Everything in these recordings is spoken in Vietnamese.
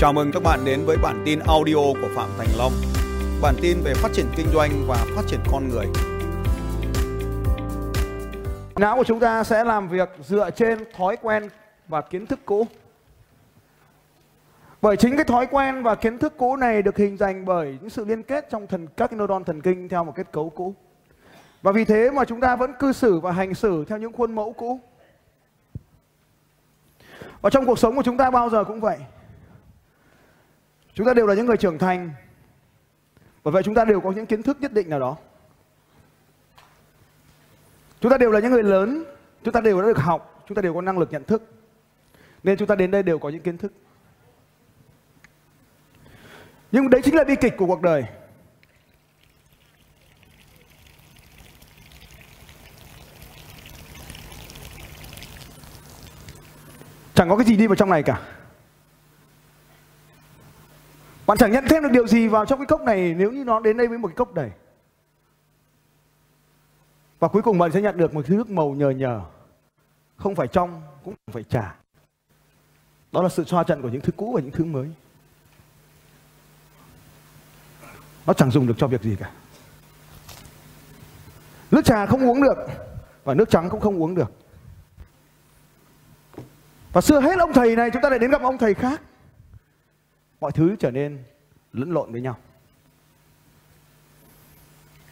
Chào mừng các bạn đến với bản tin audio của Phạm Thành Long. Bản tin về phát triển kinh doanh và phát triển con người. Não của chúng ta sẽ làm việc dựa trên thói quen và kiến thức cũ. Bởi chính cái thói quen và kiến thức cũ này được hình thành bởi những sự liên kết trong thần, các neuron thần kinh theo một kết cấu cũ. Và vì thế mà chúng ta vẫn cư xử và hành xử theo những khuôn mẫu cũ. Và trong cuộc sống của chúng ta bao giờ cũng vậy. Chúng ta đều là những người trưởng thành. Bởi vậy chúng ta đều có những kiến thức nhất định nào đó. Chúng ta đều là những người lớn, chúng ta đều đã được học, chúng ta đều có năng lực nhận thức. Nên chúng ta đến đây đều có những kiến thức. Nhưng đấy chính là bi kịch của cuộc đời. Chẳng có cái gì đi vào trong này cả. Bạn chẳng nhận thêm được điều gì vào trong cái cốc này nếu như nó đến đây với một cái cốc đầy. Và cuối cùng bạn sẽ nhận được một thứ nước màu nhờ nhờ. Không phải trong, cũng không phải trà. Đó là sự xoa trận của những thứ cũ và những thứ mới. Nó chẳng dùng được cho việc gì cả. Nước trà không uống được và nước trắng cũng không uống được. Và xưa hết ông thầy này chúng ta lại đến gặp ông thầy khác. Mọi thứ trở nên lẫn lộn với nhau.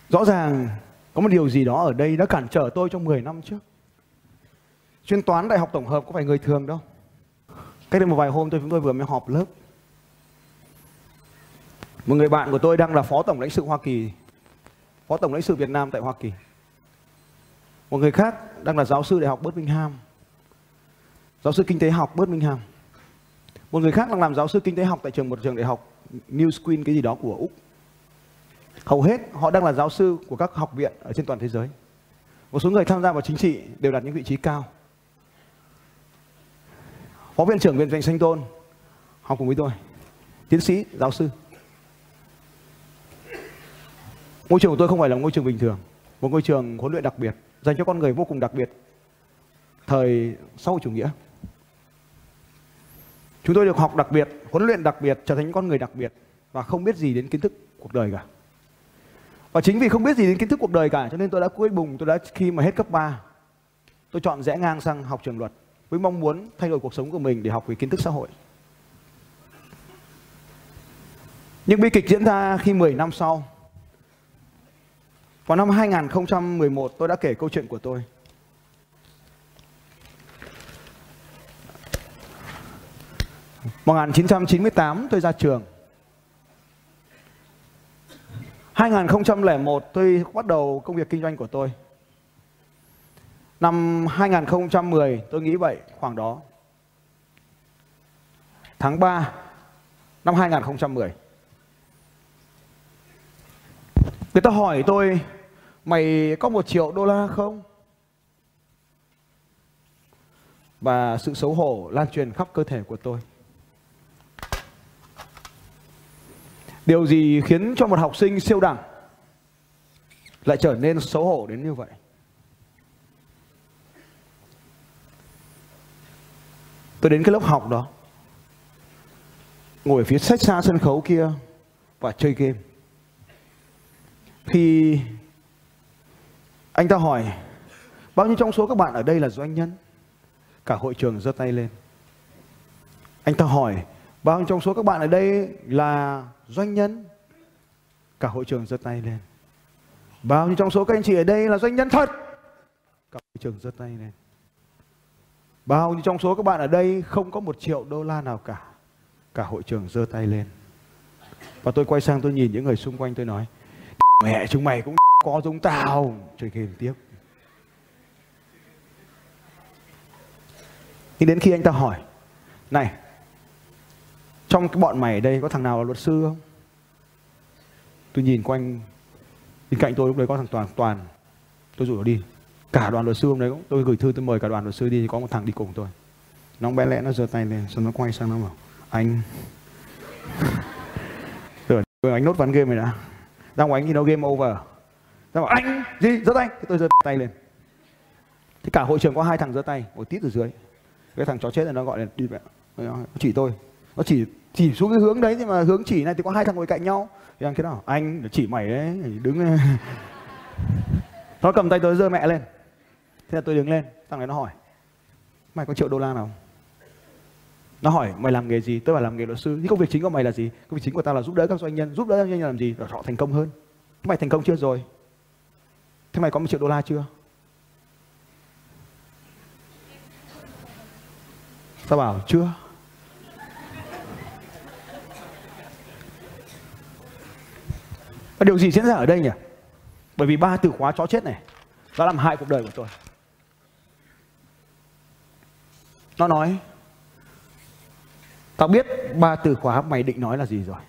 Rõ ràng có một điều gì đó ở đây đã cản trở tôi trong 10 năm trước. Chuyên toán đại học tổng hợp có phải người thường đâu. Cách đây một vài hôm tôi chúng tôi vừa mới họp lớp. Một người bạn của tôi đang là phó tổng lãnh sự Hoa Kỳ, phó tổng lãnh sự Việt Nam tại Hoa Kỳ. Một người khác đang là giáo sư đại học Birmingham, giáo sư kinh tế học Birmingham. Một người khác đang làm giáo sư kinh tế học tại trường một trường đại học New Queen cái gì đó của Úc. Hầu hết họ đang là giáo sư của các học viện ở trên toàn thế giới. Một số người tham gia vào chính trị đều đạt những vị trí cao. Phó viện trưởng viện vệ sinh Tôn học cùng với tôi. Tiến sĩ, giáo sư. Ngôi trường của tôi không phải là ngôi trường bình thường, một ngôi trường huấn luyện đặc biệt dành cho con người vô cùng đặc biệt. Thời sau chủ nghĩa. Chúng tôi được học đặc biệt, huấn luyện đặc biệt, trở thành những con người đặc biệt và không biết gì đến kiến thức cuộc đời cả. Và chính vì không biết gì đến kiến thức cuộc đời cả cho nên tôi đã cuối bùng, tôi đã khi mà hết cấp 3 tôi chọn rẽ ngang sang học trường luật với mong muốn thay đổi cuộc sống của mình để học về kiến thức xã hội. Nhưng bi kịch diễn ra khi 10 năm sau. Vào năm 2011 tôi đã kể câu chuyện của tôi. 1998 tôi ra trường. 2001 tôi bắt đầu công việc kinh doanh của tôi. Năm 2010 tôi nghĩ vậy, khoảng đó. Tháng 3 năm 2010. Người ta hỏi tôi, mày có một triệu đô la không? Và sự xấu hổ lan truyền khắp cơ thể của tôi. Điều gì khiến cho một học sinh siêu đẳng lại trở nên xấu hổ đến như vậy? Tôi đến cái lớp học đó, Ngồi phía sách xa sân khấu kia Và chơi game. Thì Anh ta hỏi, Bao nhiêu trong số các bạn ở đây là doanh nhân? Cả hội trường giơ tay lên. Anh ta hỏi Bao nhiêu trong số các bạn ở đây là doanh nhân. Cả hội trường giơ tay lên. Vâng, Bao nhiêu trong số các anh chị ở đây là doanh nhân thật. Cả hội trường giơ tay lên. Vâng, Bao nhiêu trong số các bạn ở đây không có một triệu đô la nào cả. Cả hội trường giơ tay lên. Và tôi quay sang tôi nhìn những người xung quanh tôi nói Mẹ chúng mày cũng có giống tao. Chơi game tiếp Nhưng đến khi anh ta hỏi, Này trong cái bọn mày ở đây có thằng nào là luật sư không? Tôi nhìn quanh, Bên cạnh tôi lúc đấy có thằng Toàn Toàn. Tôi rủ nó đi. Cả đoàn luật sư hôm đấy cũng, Tôi gửi thư tôi mời cả đoàn luật sư đi, Có một thằng đi cùng tôi. Nó bé lẽ nó giơ tay lên, Xong nó quay sang nó bảo, Anh. Rồi anh nốt ván game này đã. Ra ngoài anh thì nó game over. Ra bảo, anh, Gì? Giơ tay. Tôi giơ tay lên. Thì cả hội trường có hai thằng giơ tay Một tít ở dưới. Cái thằng chó chết này nó gọi là đi mẹ, Nó chỉ tôi. Nó chỉ chỉ xuống cái hướng đấy nhưng mà hướng chỉ này thì có hai thằng ngồi cạnh nhau. Thì anh thế nào anh, chỉ mày đấy đứng nó cầm tay tôi giơ mẹ lên. Thế là tôi đứng lên, thằng này nó hỏi, mày có triệu đô la nào không? Nó hỏi, mày làm nghề gì? Tôi bảo, làm nghề luật sư. Thì công việc chính của mày là gì? Công việc chính của tao là giúp đỡ các doanh nhân, giúp đỡ các doanh nhân làm gì? Để họ thành công hơn. Mày thành công chưa rồi? Thế mày có một triệu đô la chưa? Tao bảo, chưa. Và điều gì diễn ra ở đây nhỉ bởi vì ba từ khóa chó chết này đã làm hại cuộc đời của tôi nó nói, Tao biết ba từ khóa mày định nói là gì rồi.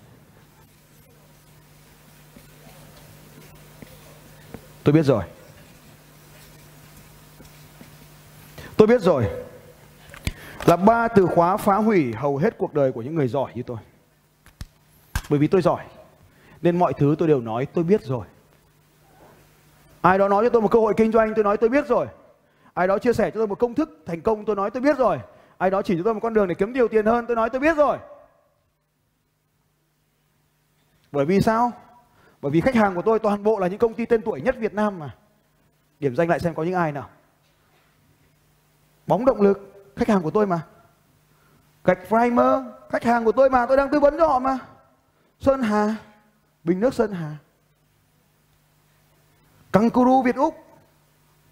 Tôi biết rồi. Tôi biết rồi. Là ba từ khóa phá hủy hầu hết cuộc đời của những người giỏi như tôi. Bởi vì tôi giỏi. Nên mọi thứ tôi đều nói, tôi biết rồi. Ai đó nói cho tôi một cơ hội kinh doanh, tôi nói tôi biết rồi. Ai đó chia sẻ cho tôi một công thức thành công, tôi nói tôi biết rồi. Ai đó chỉ cho tôi một con đường để kiếm nhiều tiền hơn, tôi nói tôi biết rồi. Bởi vì sao? Bởi vì khách hàng của tôi toàn bộ là những công ty tên tuổi nhất Việt Nam mà. Điểm danh lại xem có những ai nào. Bóng động lực, khách hàng của tôi mà. Gạch primer, khách hàng của tôi mà, tôi đang tư vấn cho họ mà. Sơn Hà bình nước Sơn Hà. Kangaroo Việt Úc.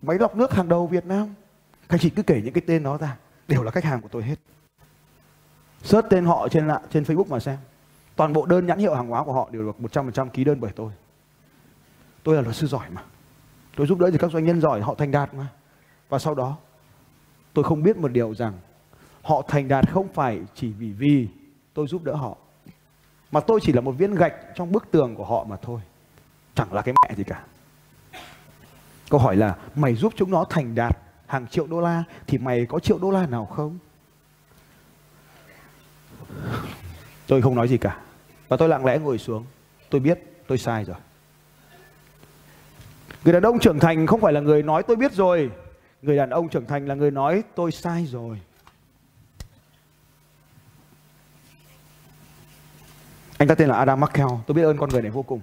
Máy lọc nước hàng đầu Việt Nam. Các chị cứ kể những cái tên đó ra, đều là khách hàng của tôi hết. Search tên họ trên trên Facebook mà xem. Toàn bộ đơn nhãn hiệu hàng hóa của họ đều được 100% ký đơn bởi tôi. Tôi là luật sư giỏi mà. Tôi giúp đỡ thì các doanh nhân giỏi, họ thành đạt mà. Và sau đó, tôi không biết một điều rằng họ thành đạt không phải chỉ vì vì tôi giúp đỡ họ mà tôi chỉ là một viên gạch trong bức tường của họ mà thôi chẳng là cái mẹ gì cả câu hỏi là, mày giúp chúng nó thành đạt hàng triệu đô la thì mày có triệu đô la nào không? Tôi không nói gì cả. Và tôi lặng lẽ ngồi xuống. Tôi biết tôi sai rồi. Người đàn ông trưởng thành không phải là người nói tôi biết rồi. Người đàn ông trưởng thành là người nói tôi sai rồi. Anh ta tên là Adam Markel. Tôi biết ơn con người này vô cùng.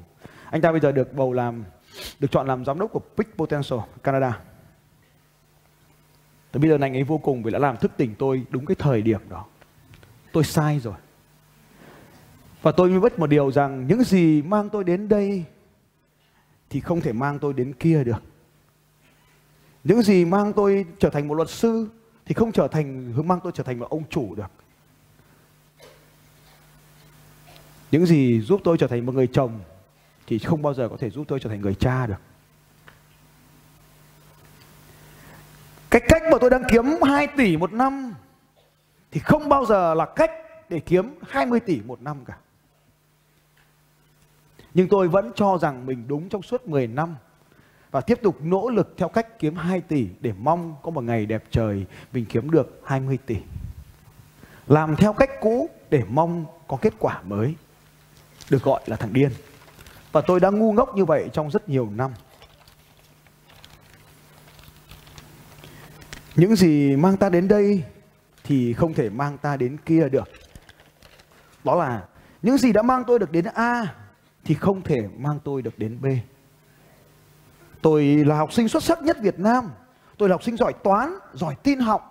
Anh ta bây giờ được bầu làm, được chọn làm giám đốc của Peak Potential Canada. Tôi biết ơn anh ấy vô cùng vì đã làm thức tỉnh tôi đúng cái thời điểm đó. Tôi sai rồi. Và tôi mới biết một điều rằng những gì mang tôi đến đây thì không thể mang tôi đến kia được. Những gì mang tôi trở thành một luật sư thì không trở thành mang tôi trở thành một ông chủ được. Những gì giúp tôi trở thành một người chồng thì không bao giờ có thể giúp tôi trở thành người cha được. Cái cách mà tôi đang kiếm 2 tỷ một năm thì không bao giờ là cách để kiếm 20 tỷ một năm cả. Nhưng tôi vẫn cho rằng mình đúng trong suốt 10 năm và tiếp tục nỗ lực theo cách kiếm 2 tỷ để mong có một ngày đẹp trời mình kiếm được 20 tỷ. Làm theo cách cũ để mong có kết quả mới. Được gọi là thằng điên. Và tôi đã ngu ngốc như vậy trong rất nhiều năm. Những gì mang ta đến đây thì không thể mang ta đến kia được. Đó là những gì đã mang tôi được đến A thì không thể mang tôi được đến B. Tôi là học sinh xuất sắc nhất Việt Nam. Tôi là học sinh giỏi toán, giỏi tin học.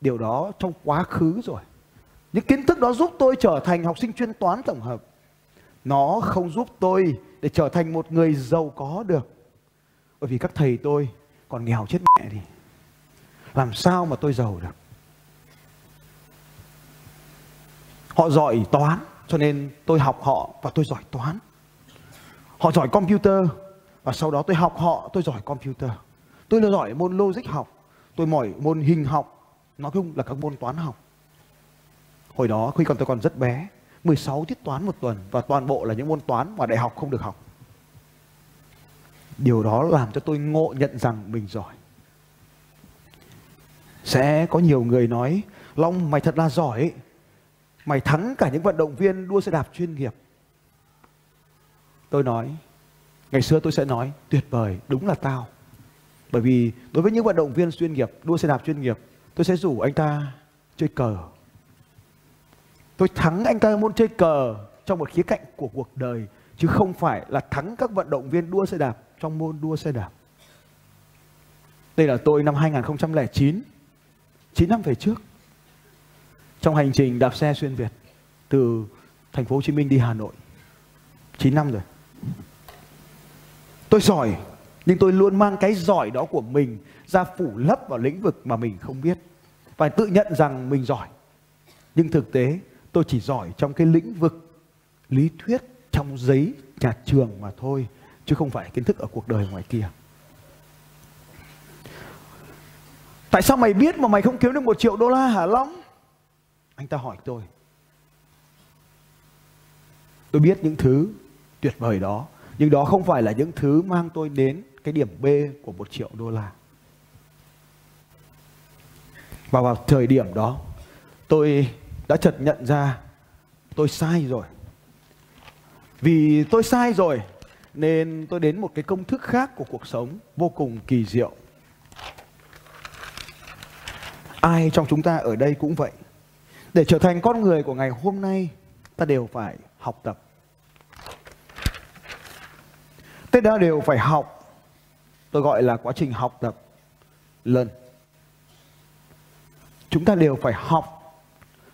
Điều đó trong quá khứ rồi. Những kiến thức đó giúp tôi trở thành học sinh chuyên toán tổng hợp. Nó không giúp tôi để trở thành một người giàu có được. Bởi vì các thầy tôi còn nghèo chết mẹ đi. Làm sao mà tôi giàu được? Họ giỏi toán, cho nên tôi học họ và tôi giỏi toán. Họ giỏi computer, và sau đó tôi học họ, tôi giỏi computer. Tôi là giỏi môn logic học. Tôi mỏi môn hình học. Nói chung là các môn toán học hồi đó khi còn tôi còn rất bé 16 tiết toán một tuần và toàn bộ là những môn toán mà đại học không được học. Điều đó làm cho tôi ngộ nhận rằng mình giỏi. Sẽ có nhiều người nói, Long, mày thật là giỏi Mày thắng cả những vận động viên đua xe đạp chuyên nghiệp. Tôi nói, Ngày xưa tôi sẽ nói, tuyệt vời, đúng là tao. Bởi vì đối với những vận động viên chuyên nghiệp, Đua xe đạp chuyên nghiệp, Tôi sẽ rủ anh ta chơi cờ. Tôi thắng anh ta môn chơi cờ trong một khía cạnh của cuộc đời chứ không phải là thắng các vận động viên đua xe đạp trong môn đua xe đạp. Đây là tôi năm 2009, 9 năm về trước. Trong hành trình đạp xe xuyên Việt từ thành phố Hồ Chí Minh đi Hà Nội. 9 năm rồi. Tôi giỏi, nhưng tôi luôn mang cái giỏi đó của mình ra phủ lấp vào lĩnh vực mà mình không biết. Và tự nhận rằng mình giỏi. Nhưng thực tế tôi chỉ giỏi trong cái lĩnh vực lý thuyết trong giấy nhà trường mà thôi. Chứ không phải kiến thức ở cuộc đời ngoài kia. Tại sao mày biết mà mày không kiếm được một triệu đô la hả Long? Anh ta hỏi tôi. Tôi biết những thứ tuyệt vời đó. Nhưng đó không phải là những thứ mang tôi đến cái điểm B của một triệu đô la. Và vào thời điểm đó, tôi đã chợt nhận ra tôi sai rồi. Vì tôi sai rồi, nên tôi đến một cái công thức khác của cuộc sống vô cùng kỳ diệu. Ai trong chúng ta ở đây cũng vậy. Để trở thành con người của ngày hôm nay, ta đều phải học tập. Tất đã đều phải học. Tôi gọi là quá trình học tập lần. Chúng ta đều phải học.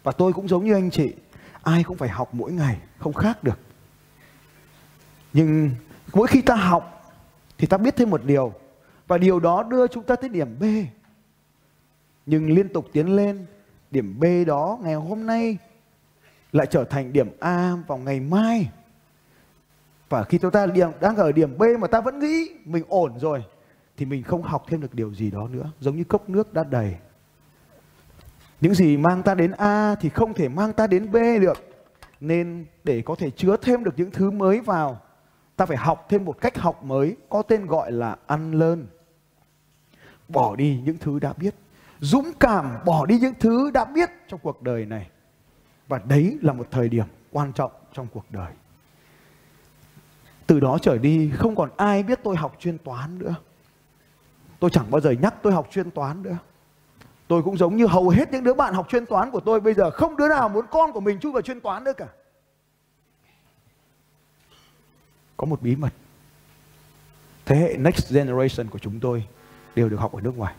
Và tôi cũng giống như anh chị. Ai cũng phải học mỗi ngày, không khác được. Nhưng mỗi khi ta học thì ta biết thêm một điều. Và điều đó đưa chúng ta tới điểm B. Nhưng liên tục tiến lên, điểm B đó ngày hôm nay lại trở thành điểm A vào ngày mai. Và khi chúng ta đang ở điểm B mà ta vẫn nghĩ mình ổn rồi thì mình không học thêm được điều gì đó nữa, giống như cốc nước đã đầy. Những gì mang ta đến A thì không thể mang ta đến B được. Nên để có thể chứa thêm được những thứ mới vào, ta phải học thêm một cách học mới có tên gọi là ăn lơn. Bỏ đi những thứ đã biết. Dũng cảm bỏ đi những thứ đã biết trong cuộc đời này. Và đấy là một thời điểm quan trọng trong cuộc đời. Từ đó trở đi không còn ai biết tôi học chuyên toán nữa. Tôi chẳng bao giờ nhắc tôi học chuyên toán nữa. Tôi cũng giống như hầu hết những đứa bạn học chuyên toán của tôi bây giờ không đứa nào muốn con của mình chui vào chuyên toán nữa cả. Có một bí mật. Thế hệ next generation của chúng tôi đều được học ở nước ngoài.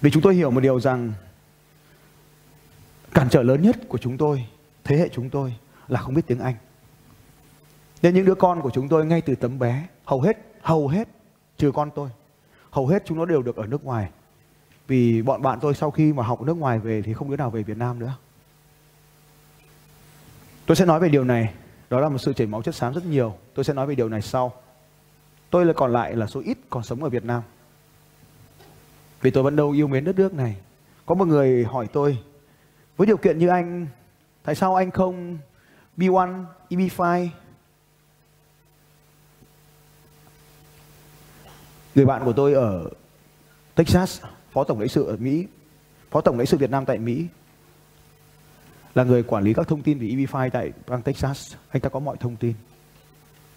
Vì chúng tôi hiểu một điều rằng cản trở lớn nhất của chúng tôi, thế hệ chúng tôi là không biết tiếng Anh. Nên những đứa con của chúng tôi ngay từ tấm bé, hầu hết, hầu hết, trừ con tôi, hầu hết chúng nó đều được ở nước ngoài. Vì bọn bạn tôi sau khi mà học nước ngoài về thì không đứa nào về Việt Nam nữa. Tôi sẽ nói về điều này, đó là một sự chảy máu chất xám rất nhiều. Tôi sẽ nói về điều này sau. Tôi là còn lại là số ít còn sống ở Việt Nam. Vì tôi vẫn đâu yêu mến đất nước này. Có một người hỏi tôi, với điều kiện như anh, tại sao anh không B1, EB5, Người bạn của tôi ở Texas, phó tổng lãnh sự ở Mỹ, phó tổng lãnh sự Việt Nam tại Mỹ, là người quản lý các thông tin về EB5 tại bang Texas. Anh ta có mọi thông tin.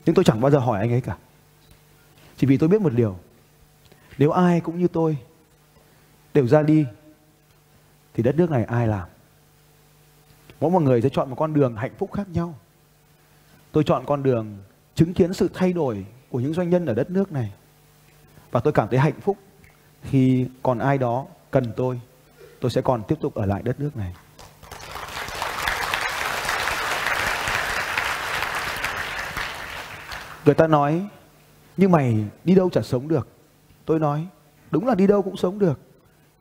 Nhưng tôi chẳng bao giờ hỏi anh ấy cả. Chỉ vì tôi biết một điều. Nếu ai cũng như tôi đều ra đi thì đất nước này ai làm? Mỗi một người sẽ chọn một con đường hạnh phúc khác nhau. Tôi chọn con đường chứng kiến sự thay đổi của những doanh nhân ở đất nước này. Và tôi cảm thấy hạnh phúc khi còn ai đó cần tôi, tôi sẽ còn tiếp tục ở lại đất nước này. Người ta nói, nhưng mày đi đâu chả sống được. Tôi nói, đúng là đi đâu cũng sống được.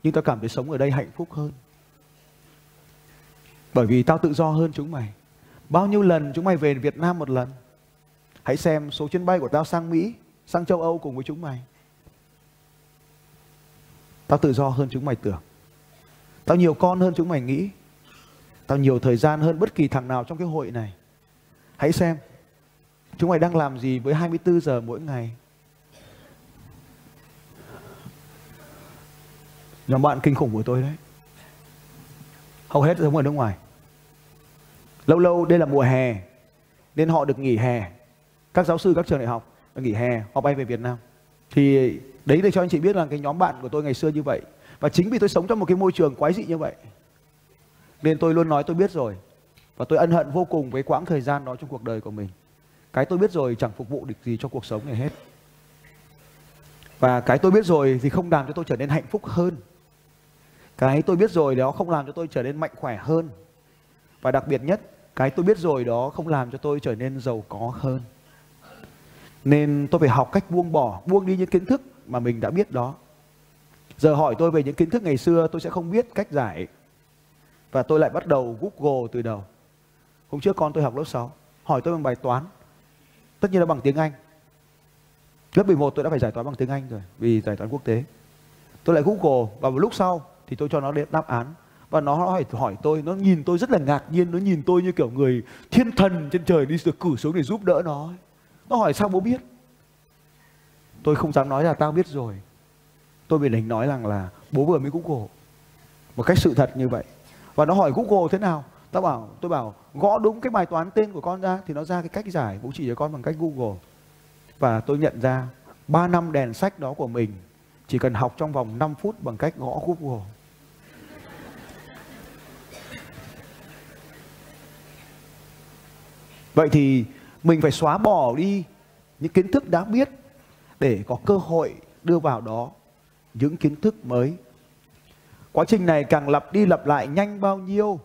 Nhưng tao cảm thấy sống ở đây hạnh phúc hơn. Bởi vì tao tự do hơn chúng mày. Bao nhiêu lần chúng mày về Việt Nam một lần? Hãy xem số chuyến bay của tao sang Mỹ, sang châu Âu cùng với chúng mày. Tao tự do hơn chúng mày tưởng. Tao nhiều con hơn chúng mày nghĩ. Tao nhiều thời gian hơn bất kỳ thằng nào trong cái hội này. Hãy xem. Chúng mày đang làm gì với 24 giờ mỗi ngày? Nhóm bạn kinh khủng của tôi đấy. Hầu hết sống ở nước ngoài. Lâu lâu đây là mùa hè. Nên họ được nghỉ hè. Các giáo sư các trường đại học nghỉ hè. Họ bay về Việt Nam. Thì đấy để cho anh chị biết là cái nhóm bạn của tôi ngày xưa như vậy và chính vì tôi sống trong một cái môi trường quái dị như vậy Nên tôi luôn nói tôi biết rồi. Và tôi ân hận vô cùng với quãng thời gian đó trong cuộc đời của mình. Cái tôi biết rồi chẳng phục vụ được gì cho cuộc sống này hết. Và cái tôi biết rồi thì không làm cho tôi trở nên hạnh phúc hơn. Cái tôi biết rồi đó không làm cho tôi trở nên mạnh khỏe hơn. Và đặc biệt nhất, cái tôi biết rồi đó không làm cho tôi trở nên giàu có hơn. Nên tôi phải học cách buông bỏ, buông đi những kiến thức mà mình đã biết đó. Giờ hỏi tôi về những kiến thức ngày xưa tôi sẽ không biết cách giải. Và tôi lại bắt đầu Google từ đầu. Hôm trước con tôi học lớp 6, hỏi tôi bằng bài toán. Tất nhiên là bằng tiếng Anh. Lớp 11 tôi đã phải giải toán bằng tiếng Anh rồi vì giải toán quốc tế. Tôi lại Google và một lúc sau thì tôi cho nó đáp án và nó hỏi hỏi tôi nó nhìn tôi rất là ngạc nhiên nó nhìn tôi như kiểu người thiên thần trên trời đi được cử xuống để giúp đỡ nó nó hỏi sao bố biết tôi không dám nói là tao biết rồi. Tôi bị đánh nói rằng là bố vừa mới google một cách sự thật như vậy. Và nó hỏi google thế nào? Tao bảo, tôi bảo, gõ đúng cái bài toán tên của con ra thì nó ra cái cách giải, bố chỉ cho con bằng cách google. Và tôi nhận ra 3 năm đèn sách đó của mình chỉ cần học trong vòng 5 phút bằng cách gõ google. Vậy thì mình phải xóa bỏ đi những kiến thức đã biết để có cơ hội đưa vào đó những kiến thức mới. Quá trình này càng lặp đi lặp lại nhanh bao nhiêu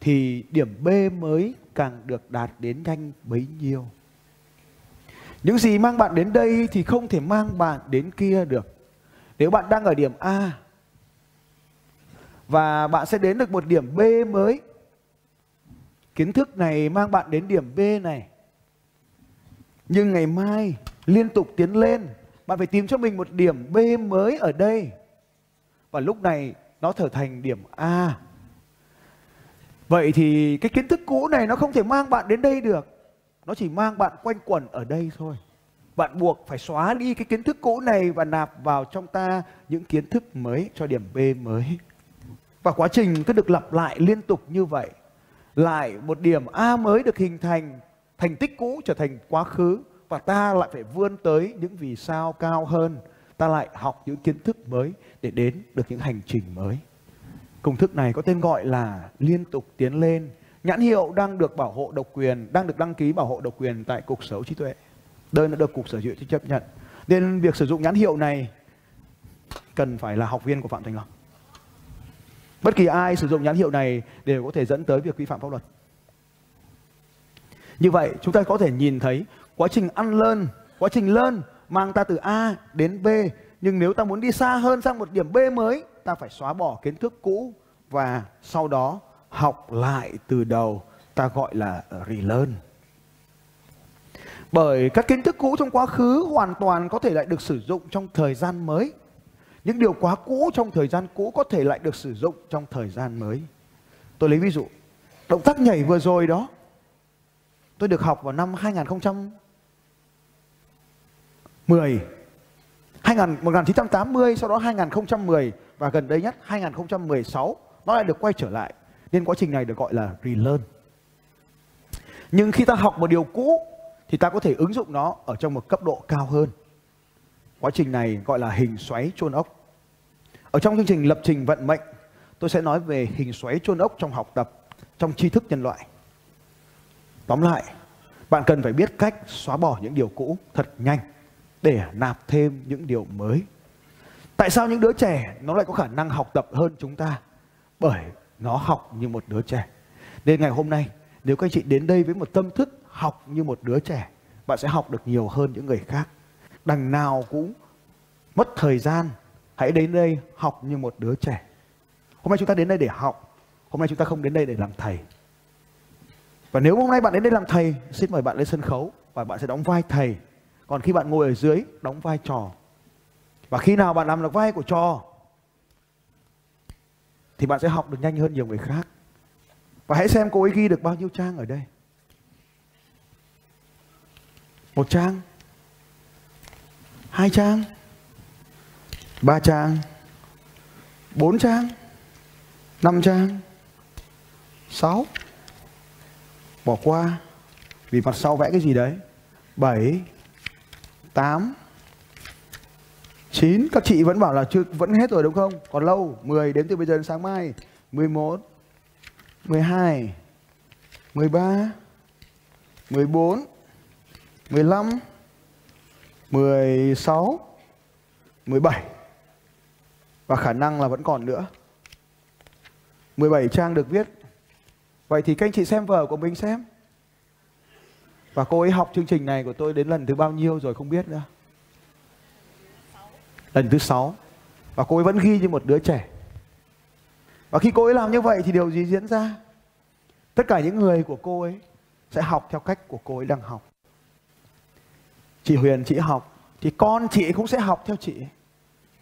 thì điểm B mới càng được đạt đến nhanh bấy nhiêu. Những gì mang bạn đến đây thì không thể mang bạn đến kia được. Nếu bạn đang ở điểm A và bạn sẽ đến được một điểm B mới, Kiến thức này mang bạn đến điểm B này. Nhưng ngày mai liên tục tiến lên, bạn phải tìm cho mình một điểm B mới ở đây. Và lúc này nó trở thành điểm A. Vậy thì cái kiến thức cũ này nó không thể mang bạn đến đây được. Nó chỉ mang bạn quanh quẩn ở đây thôi. Bạn buộc phải xóa đi cái kiến thức cũ này và nạp vào trong ta những kiến thức mới cho điểm B mới. Và quá trình cứ được lặp lại liên tục như vậy lại một điểm A mới được hình thành, thành tích cũ trở thành quá khứ và ta lại phải vươn tới những vì sao cao hơn. Ta lại học những kiến thức mới để đến được những hành trình mới. Công thức này có tên gọi là liên tục tiến lên. Nhãn hiệu đang được bảo hộ độc quyền, đang được đăng ký bảo hộ độc quyền tại Cục Sở hữu trí tuệ. Đơn đã được Cục Sở hữu chấp nhận. Nên việc sử dụng nhãn hiệu này cần phải là học viên của Phạm Thành Long. Bất kỳ ai sử dụng nhãn hiệu này đều có thể dẫn tới việc vi phạm pháp luật. Như vậy chúng ta có thể nhìn thấy quá trình ăn lơn, quá trình lơn mang ta từ A đến B. Nhưng nếu ta muốn đi xa hơn sang một điểm B mới, ta phải xóa bỏ kiến thức cũ và sau đó học lại từ đầu. Ta gọi là relearn. Bởi các kiến thức cũ trong quá khứ hoàn toàn có thể lại được sử dụng trong thời gian mới. Những điều quá cũ trong thời gian cũ có thể lại được sử dụng trong thời gian mới. Tôi lấy ví dụ, động tác nhảy vừa rồi đó, tôi được học vào năm 2010, 2000, 1980, sau đó 2010 và gần đây nhất 2016 nó lại được quay trở lại. Nên quá trình này được gọi là relearn. Nhưng khi ta học một điều cũ thì ta có thể ứng dụng nó ở trong một cấp độ cao hơn. Quá trình này gọi là hình xoáy chôn ốc. Ở trong chương trình lập trình vận mệnh, tôi sẽ nói về hình xoáy chôn ốc trong học tập, trong tri thức nhân loại. Tóm lại, bạn cần phải biết cách xóa bỏ những điều cũ thật nhanh để nạp thêm những điều mới. Tại sao những đứa trẻ nó lại có khả năng học tập hơn chúng ta? Bởi nó học như một đứa trẻ. Nên ngày hôm nay, nếu các anh chị đến đây với một tâm thức học như một đứa trẻ, bạn sẽ học được nhiều hơn những người khác đằng nào cũng mất thời gian hãy đến đây học như một đứa trẻ hôm nay chúng ta đến đây để học hôm nay chúng ta không đến đây để làm thầy và nếu hôm nay bạn đến đây làm thầy xin mời bạn lên sân khấu và bạn sẽ đóng vai thầy còn khi bạn ngồi ở dưới, đóng vai trò. Và khi nào bạn làm được vai của trò, thì bạn sẽ học được nhanh hơn nhiều người khác. Và hãy xem cô ấy ghi được bao nhiêu trang ở đây. Một trang. Hai trang. Ba trang. Bốn trang. Năm trang. Sáu. Bỏ qua. Vì mặt sau vẽ cái gì đấy? Bảy tám. Chín, các chị vẫn bảo là chưa, vẫn hết rồi đúng không? Còn lâu 10 đến từ bây giờ đến sáng mai. 11 12 13 14 15 16 17 và khả năng là vẫn còn nữa. 17 trang được viết. Vậy thì các anh chị xem vở của mình xem. Và cô ấy học chương trình này của tôi đến lần thứ bao nhiêu rồi không biết nữa. Lần thứ 6 Và cô ấy vẫn ghi như một đứa trẻ. Và khi cô ấy làm như vậy thì điều gì diễn ra? Tất cả những người của cô ấy Sẽ học theo cách của cô ấy đang học. Chị Huyền chị học Thì con chị cũng sẽ học theo chị.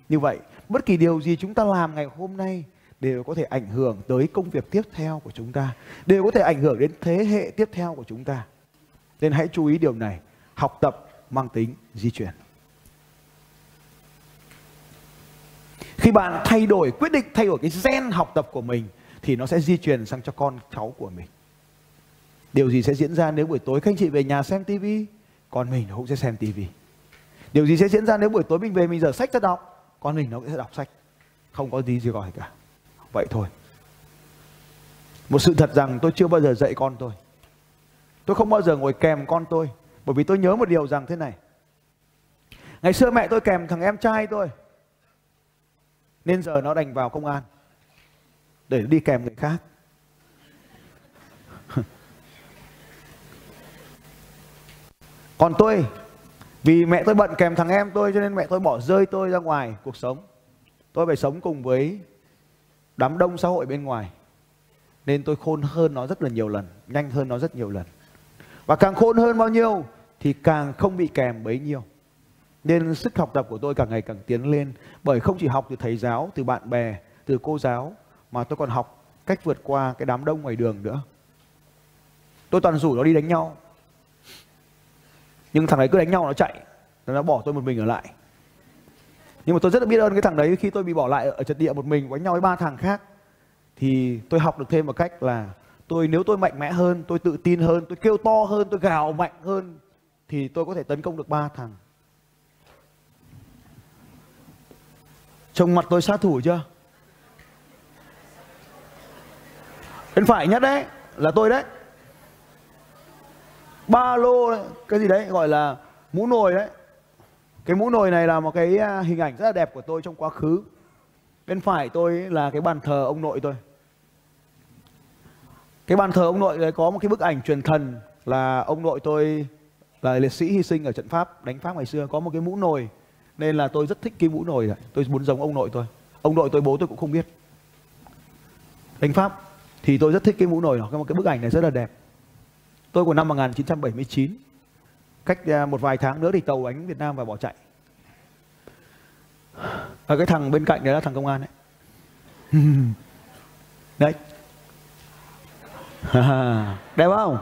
Như vậy bất kỳ điều gì chúng ta làm ngày hôm nay đều có thể ảnh hưởng tới công việc tiếp theo của chúng ta, đều có thể ảnh hưởng đến thế hệ tiếp theo của chúng ta. Nên hãy chú ý điều này, học tập mang tính di chuyển. Khi bạn thay đổi, quyết định thay đổi cái gen học tập của mình thì nó sẽ di truyền sang cho con cháu của mình. Điều gì sẽ diễn ra nếu buổi tối các anh chị về nhà xem tivi, con mình nó cũng sẽ xem tivi. Điều gì sẽ diễn ra nếu buổi tối mình về mình dở sách ra đọc, con mình nó cũng sẽ đọc sách. Không có gì gì gọi cả. Vậy thôi. Một sự thật rằng tôi chưa bao giờ dạy con tôi. Tôi không bao giờ ngồi kèm con tôi. Bởi vì tôi nhớ một điều rằng thế này. Ngày xưa mẹ tôi kèm thằng em trai tôi. Nên giờ nó đành vào công an. Để đi kèm người khác. Còn tôi, Vì mẹ tôi bận kèm thằng em tôi Cho nên mẹ tôi bỏ rơi tôi ra ngoài cuộc sống Tôi phải sống cùng với đám đông xã hội bên ngoài, nên tôi khôn hơn nó rất là nhiều lần, nhanh hơn nó rất nhiều lần và càng khôn hơn bao nhiêu thì càng không bị kèm bấy nhiêu. Nên sức học tập của tôi càng ngày càng tiến lên, bởi không chỉ học từ thầy giáo, từ bạn bè, từ cô giáo, mà tôi còn học cách vượt qua cái đám đông ngoài đường nữa. Tôi toàn rủ nó đi đánh nhau. Nhưng thằng ấy cứ đánh nhau nó chạy, nó bỏ tôi một mình ở lại. Nhưng mà tôi rất là biết ơn cái thằng đấy khi tôi bị bỏ lại ở trận địa một mình đánh nhau với ba thằng khác, thì tôi học được thêm một cách là tôi nếu tôi mạnh mẽ hơn tôi tự tin hơn tôi kêu to hơn tôi gào mạnh hơn thì tôi có thể tấn công được ba thằng trông mặt tôi sát thủ chưa bên phải nhất đấy là tôi đấy ba lô đấy, cái gì đấy gọi là mũ nồi đấy cái mũ nồi này là một cái à, hình ảnh rất là đẹp của tôi trong quá khứ. Bên phải tôi là cái bàn thờ ông nội tôi. Cái bàn thờ ông nội đấy có một cái bức ảnh truyền thần là ông nội tôi là liệt sĩ hy sinh ở trận Pháp, đánh Pháp ngày xưa. Có một cái mũ nồi nên là tôi rất thích cái mũ nồi này. Tôi muốn giống ông nội tôi. Ông nội tôi bố tôi cũng không biết. Đánh Pháp thì tôi rất thích cái mũ nồi đó. Cái, cái bức ảnh này rất là đẹp. Tôi của năm 1979 cách à, một vài tháng nữa thì tàu đánh Việt Nam và bỏ chạy và cái thằng bên cạnh đấy là thằng công an đấy đấy đẹp không?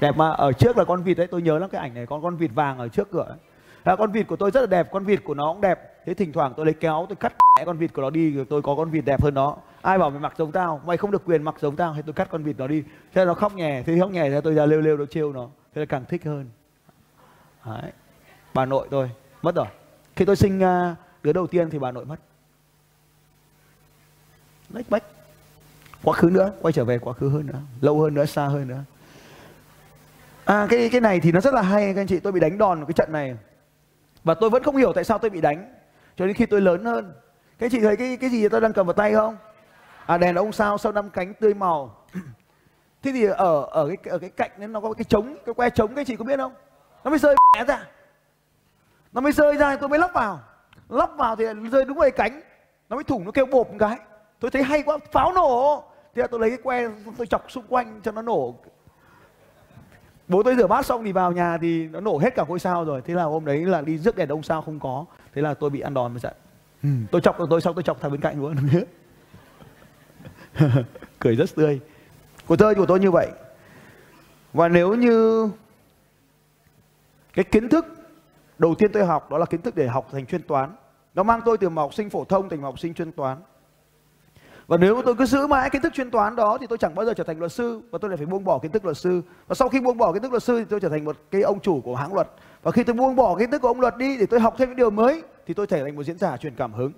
Đẹp mà ở trước là con vịt đấy tôi nhớ lắm cái ảnh này con con vịt vàng ở trước cửa ấy. À, con vịt của tôi rất là đẹp con vịt của nó cũng đẹp. Thế thỉnh thoảng tôi lấy kéo tôi cắt con vịt của nó đi tôi có con vịt đẹp hơn nó. Ai bảo mày mặc giống tao? Mày không được quyền mặc giống tao hay tôi cắt con vịt nó đi? Thế là nó khóc nhè thế khóc nhè thế tôi ra lêu lêu nó trêu nó. Thế là càng thích hơn. Đấy. bà nội tôi mất rồi. Khi tôi sinh à, đứa đầu tiên thì bà nội mất. Lách bách quá khứ nữa, quay trở về quá khứ hơn nữa, lâu hơn nữa, xa hơn nữa. À cái cái này thì nó rất là hay các anh chị, tôi bị đánh đòn cái trận này. Và tôi vẫn không hiểu tại sao tôi bị đánh, cho đến khi tôi lớn hơn. Các anh chị thấy cái cái gì tôi đang cầm vào tay không? À đèn ông sao sau năm cánh tươi màu. Thế thì ở ở cái ở cái cạnh nên nó có cái trống, cái que trống, các anh chị có biết không? Nó mới rơi mẹ ra. Nó mới rơi ra, tôi mới lắp vào. Lắp vào thì rơi đúng về cánh. Nó mới thủng, nó kêu bộp một cái. Tôi thấy hay quá, pháo nổ thế là tôi lấy cái que tôi chọc xung quanh cho nó nổ. Bố tôi rửa bát xong thì vào nhà thì nó nổ hết cả ngôi sao rồi. Thế là hôm đấy là đi rước đèn ông sao không có. Thế là tôi bị ăn đòn một trận. Ừ. tôi chọc tôi xong tôi chọc thằng bên cạnh luôn. Cười rất tươi. Cuộc chơi của tôi như vậy. Và nếu như cái kiến thức đầu tiên tôi học đó là kiến thức để học thành chuyên toán. Nó mang tôi từ một học sinh phổ thông thành một học sinh chuyên toán và nếu tôi cứ giữ mãi kiến thức chuyên toán đó thì tôi chẳng bao giờ trở thành luật sư và tôi lại phải buông bỏ kiến thức luật sư và sau khi buông bỏ kiến thức luật sư thì tôi trở thành một cái ông chủ của hãng luật và khi tôi buông bỏ kiến thức của ông luật đi để tôi học thêm những điều mới thì tôi trở thành một diễn giả truyền cảm hứng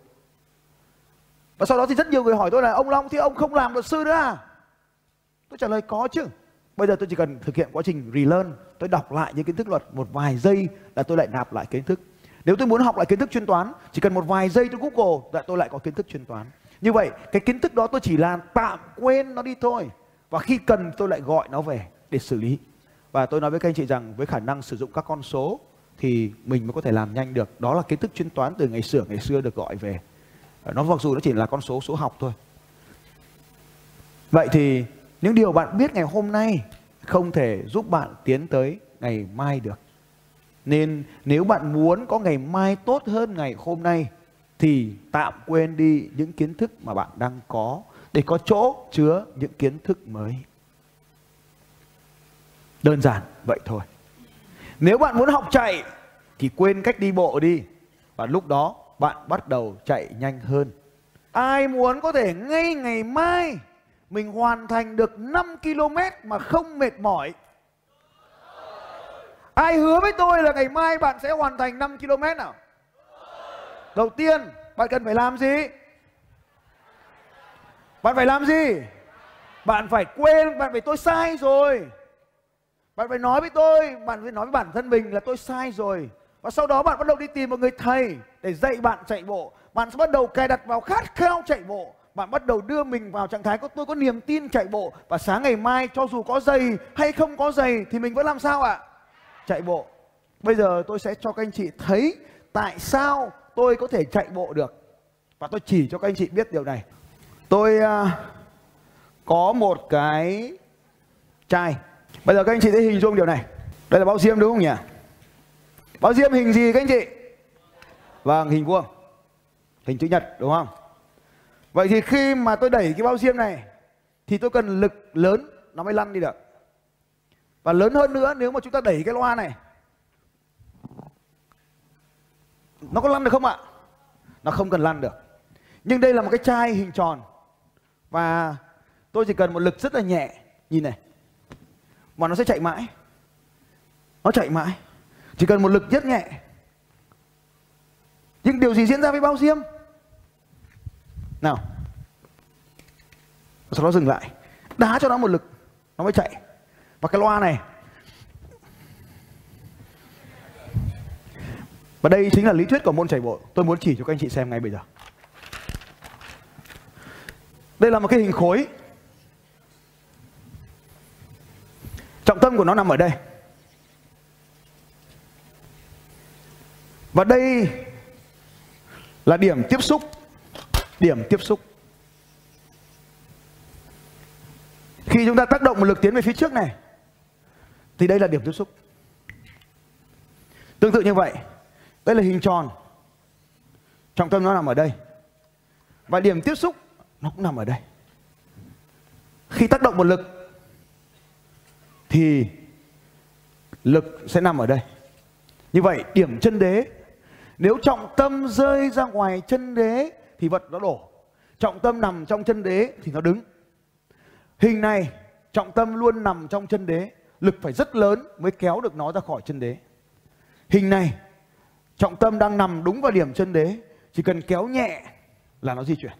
và sau đó thì rất nhiều người hỏi tôi là ông Long thì ông không làm luật sư nữa à Tôi trả lời có chứ. Bây giờ tôi chỉ cần thực hiện quá trình relearn, tôi đọc lại những kiến thức luật một vài giây là tôi lại nạp lại kiến thức. Nếu tôi muốn học lại kiến thức chuyên toán, chỉ cần một vài giây tôi Google là tôi lại có kiến thức chuyên toán. Như vậy, cái kiến thức đó tôi chỉ là tạm quên nó đi thôi. Và khi cần tôi lại gọi nó về để xử lý. Và tôi nói với các anh chị rằng với khả năng sử dụng các con số thì mình mới có thể làm nhanh được. Đó là kiến thức chuyên toán từ ngày xưa ngày xưa được gọi về. Nó mặc dù nó chỉ là con số số học thôi. Vậy thì những điều bạn biết ngày hôm nay không thể giúp bạn tiến tới ngày mai được. Nên nếu bạn muốn có ngày mai tốt hơn ngày hôm nay thì tạm quên đi những kiến thức mà bạn đang có để có chỗ chứa những kiến thức mới. Đơn giản vậy thôi. Nếu bạn muốn học chạy thì quên cách đi bộ đi và lúc đó bạn bắt đầu chạy nhanh hơn. Ai muốn có thể ngay ngày mai mình hoàn thành được 5 km mà không mệt mỏi? Ai hứa với tôi là ngày mai bạn sẽ hoàn thành 5 km nào? Đầu tiên, bạn cần phải làm gì? Bạn phải làm gì? Bạn phải quên, bạn phải tôi sai rồi. Bạn phải nói với tôi, bạn phải nói với bản thân mình là tôi sai rồi. Và sau đó bạn bắt đầu đi tìm một người thầy để dạy bạn chạy bộ. Bạn sẽ bắt đầu cài đặt vào khát khao chạy bộ. Bạn bắt đầu đưa mình vào trạng thái có tôi có niềm tin chạy bộ và sáng ngày mai cho dù có giày hay không có giày thì mình vẫn làm sao ạ? Chạy bộ. Bây giờ tôi sẽ cho các anh chị thấy tại sao tôi có thể chạy bộ được. Và tôi chỉ cho các anh chị biết điều này. Tôi uh, có một cái chai. Bây giờ các anh chị thấy hình dung điều này. Đây là bao diêm đúng không nhỉ? Bao diêm hình gì các anh chị? Vâng, hình vuông. Hình chữ nhật đúng không? Vậy thì khi mà tôi đẩy cái bao diêm này thì tôi cần lực lớn nó mới lăn đi được. Và lớn hơn nữa nếu mà chúng ta đẩy cái loa này nó có lăn được không ạ? Nó không cần lăn được. Nhưng đây là một cái chai hình tròn. Và tôi chỉ cần một lực rất là nhẹ. Nhìn này. Mà nó sẽ chạy mãi. Nó chạy mãi. Chỉ cần một lực rất nhẹ. Nhưng điều gì diễn ra với bao diêm? Nào. Sau đó dừng lại. Đá cho nó một lực. Nó mới chạy. Và cái loa này. Và đây chính là lý thuyết của môn chạy bộ. Tôi muốn chỉ cho các anh chị xem ngay bây giờ. Đây là một cái hình khối. Trọng tâm của nó nằm ở đây. Và đây là điểm tiếp xúc. Điểm tiếp xúc. Khi chúng ta tác động một lực tiến về phía trước này, thì đây là điểm tiếp xúc. Tương tự như vậy đây là hình tròn. Trọng tâm nó nằm ở đây. Và điểm tiếp xúc nó cũng nằm ở đây. Khi tác động một lực, thì lực sẽ nằm ở đây. Như vậy, điểm chân đế, nếu trọng tâm rơi ra ngoài chân đế, thì vật nó đổ. Trọng tâm nằm trong chân đế, thì nó đứng. Hình này, trọng tâm luôn nằm trong chân đế. Lực phải rất lớn mới kéo được nó ra khỏi chân đế. Hình này trọng tâm đang nằm đúng vào điểm chân đế. Chỉ cần kéo nhẹ là nó di chuyển.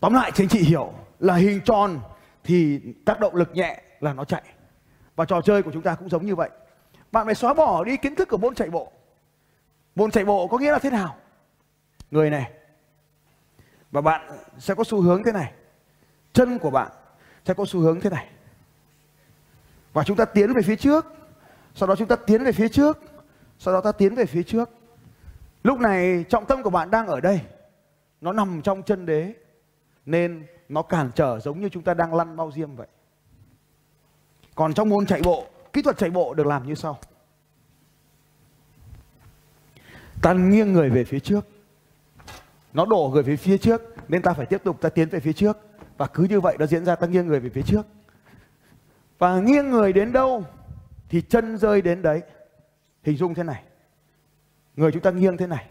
Tóm lại chính chị hiểu là hình tròn thì tác động lực nhẹ là nó chạy. Và trò chơi của chúng ta cũng giống như vậy. Bạn phải xóa bỏ đi kiến thức của môn chạy bộ. Môn chạy bộ có nghĩa là thế nào? Người này. Và bạn sẽ có xu hướng thế này. Chân của bạn sẽ có xu hướng thế này. Và chúng ta tiến về phía trước. Sau đó chúng ta tiến về phía trước sau đó ta tiến về phía trước. Lúc này trọng tâm của bạn đang ở đây. Nó nằm trong chân đế, nên nó cản trở giống như chúng ta đang lăn bao diêm vậy. Còn trong môn chạy bộ, kỹ thuật chạy bộ được làm như sau. Ta nghiêng người về phía trước. Nó đổ người về phía trước, nên ta phải tiếp tục, ta tiến về phía trước. Và cứ như vậy nó diễn ra, ta nghiêng người về phía trước. Và nghiêng người đến đâu thì chân rơi đến đấy hình dung thế này người chúng ta nghiêng thế này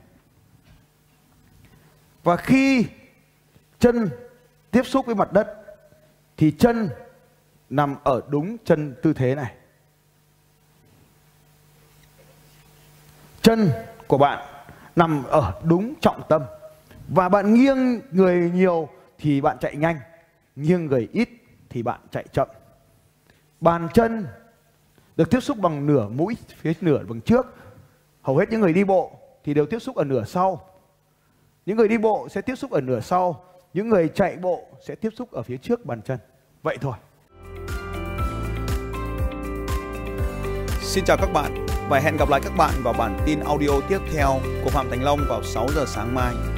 và khi chân tiếp xúc với mặt đất thì chân nằm ở đúng chân tư thế này. Chân của bạn nằm ở đúng trọng tâm và bạn nghiêng người nhiều thì bạn chạy nhanh, nghiêng người ít thì bạn chạy chậm. Bàn chân được tiếp xúc bằng nửa mũi phía nửa bằng trước. Hầu hết những người đi bộ thì đều tiếp xúc ở nửa sau. Những người đi bộ sẽ tiếp xúc ở nửa sau, những người chạy bộ sẽ tiếp xúc ở phía trước bàn chân. Vậy thôi. Xin chào các bạn và hẹn gặp lại các bạn vào bản tin audio tiếp theo của Phạm Thành Long vào 6 giờ sáng mai.